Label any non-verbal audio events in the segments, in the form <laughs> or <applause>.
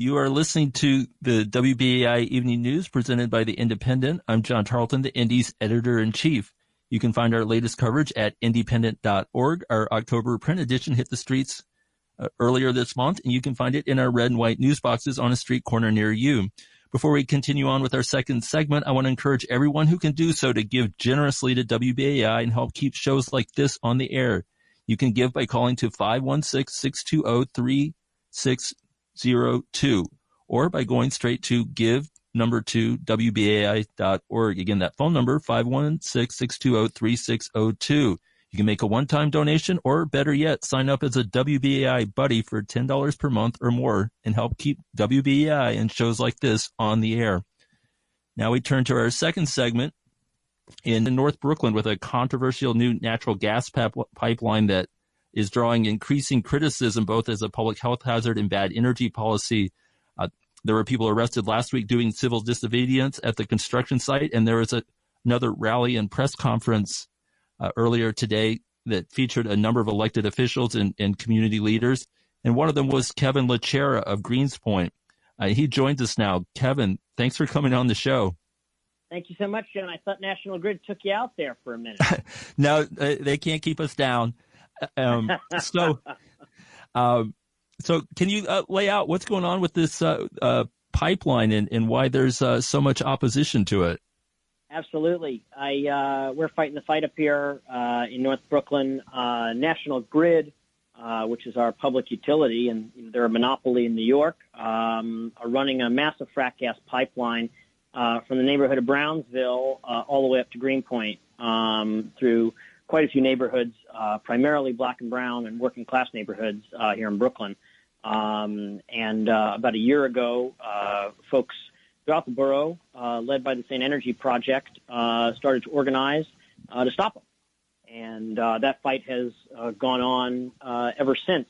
You are listening to the WBAI Evening News presented by The Indypendent. I'm John Tarleton, the Indy's editor in chief. You can find our latest coverage at indypendent.org. Our October print edition hit the streets uh, earlier this month, and you can find it in our red and white news boxes on a street corner near you. Before we continue on with our second segment, I want to encourage everyone who can do so to give generously to WBAI and help keep shows like this on the air. You can give by calling to 516-620-3602 or by going straight to give number two WBAI.org. Again, that phone number 516-620-3602. You can make a one-time donation or better yet, sign up as a WBAI buddy for $10 per month or more and help keep WBAI and shows like this on the air. Now we turn to our second segment in North Brooklyn with a controversial new natural gas pap- pipeline that is drawing increasing criticism both as a public health hazard and bad energy policy. Uh, there were people arrested last week doing civil disobedience at the construction site, and there was a, another rally and press conference uh, earlier today that featured a number of elected officials and, and community leaders. And one of them was Kevin LaCherra of Greenspoint. Uh, he joins us now. Kevin, thanks for coming on the show. Thank you so much, John. I thought National Grid took you out there for a minute. <laughs> no, they can't keep us down. Um, so, um, so can you uh, lay out what's going on with this uh, uh, pipeline and, and why there's uh, so much opposition to it? Absolutely. I we're fighting the fight up here in North Brooklyn. National Grid, which is our public utility, and they're a monopoly in New York, um, are running a massive frac gas pipeline uh, from the neighborhood of Brownsville uh, all the way up to Greenpoint um, through quite a few neighborhoods, uh, primarily black and brown and working class neighborhoods uh, here in Brooklyn. Um, and uh, about a year ago, uh, folks throughout the borough, uh, led by the Sane Energy Project, uh, started to organize to stop them. And that fight has gone on ever since.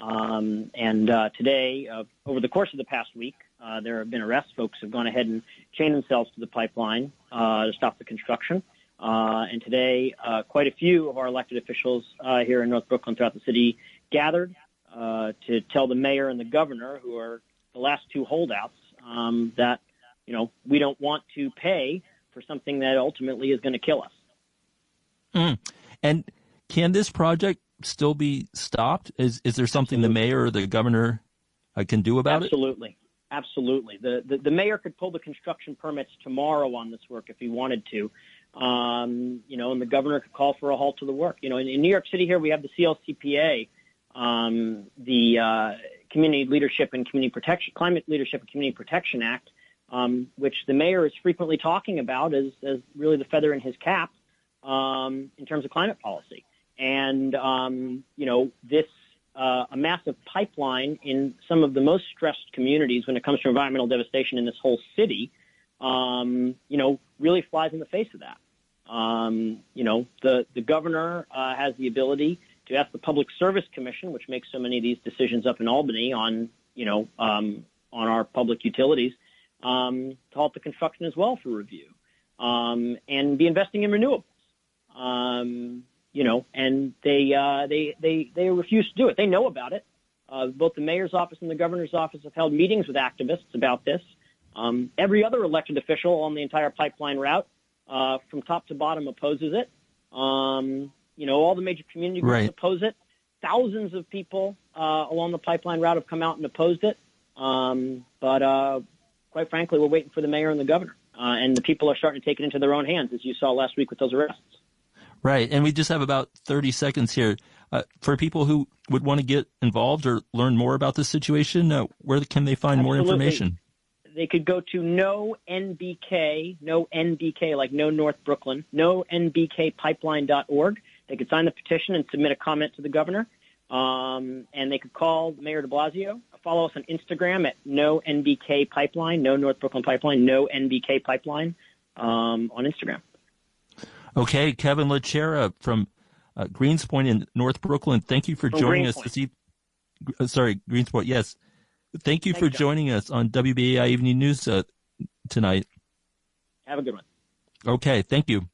Um, and today, over the course of the past week, there have been arrests. Folks have gone ahead and chained themselves to the pipeline to stop the construction. Uh, and today, uh, quite a few of our elected officials uh, here in North Brooklyn throughout the city gathered uh, to tell the mayor and the governor, who are the last two holdouts, um, that you know, we don't want to pay for something that ultimately is going to kill us. Mm. And can this project still be stopped? Is is there something Absolutely. the mayor or the governor uh, can do about Absolutely. it? Absolutely. Absolutely. The, the, the mayor could pull the construction permits tomorrow on this work if he wanted to. Um, you know, and the governor could call for a halt to the work. You know, in, in New York City here we have the CLCPA, um, the uh, Community Leadership and Community Protection, Climate Leadership and Community Protection Act, um, which the mayor is frequently talking about as, as really the feather in his cap um, in terms of climate policy. And, um, you know, this, uh, a massive pipeline in some of the most stressed communities when it comes to environmental devastation in this whole city, um, you know, really flies in the face of that. Um, you know, the, the governor uh, has the ability to ask the Public Service Commission, which makes so many of these decisions up in Albany on, you know, um, on our public utilities, um, to halt the construction as well for review, um, and be investing in renewables. Um, you know, and they uh, they they they refuse to do it. They know about it. Uh, both the mayor's office and the governor's office have held meetings with activists about this. Um, every other elected official on the entire pipeline route, uh, from top to bottom, opposes it. Um, you know, all the major community groups right. oppose it. Thousands of people uh, along the pipeline route have come out and opposed it. Um, but uh, quite frankly, we're waiting for the mayor and the governor. Uh, and the people are starting to take it into their own hands, as you saw last week with those arrests. Right. And we just have about 30 seconds here. Uh, for people who would want to get involved or learn more about this situation, uh, where can they find Absolutely. more information? They could go to no NBK, no NBK, like no North Brooklyn, no NBKpipeline.org. They could sign the petition and submit a comment to the governor. Um, and they could call Mayor de Blasio follow us on Instagram at no NBK Pipeline, no North Brooklyn Pipeline, no NBK Pipeline um, on Instagram. Okay, Kevin LaCherra from uh, Greenspoint in North Brooklyn. Thank you for from joining us this evening. Uh, sorry, Greenspoint. Yes, thank you Thank for joining us on WBAI Evening News uh, tonight. Have a good one. Okay, thank you.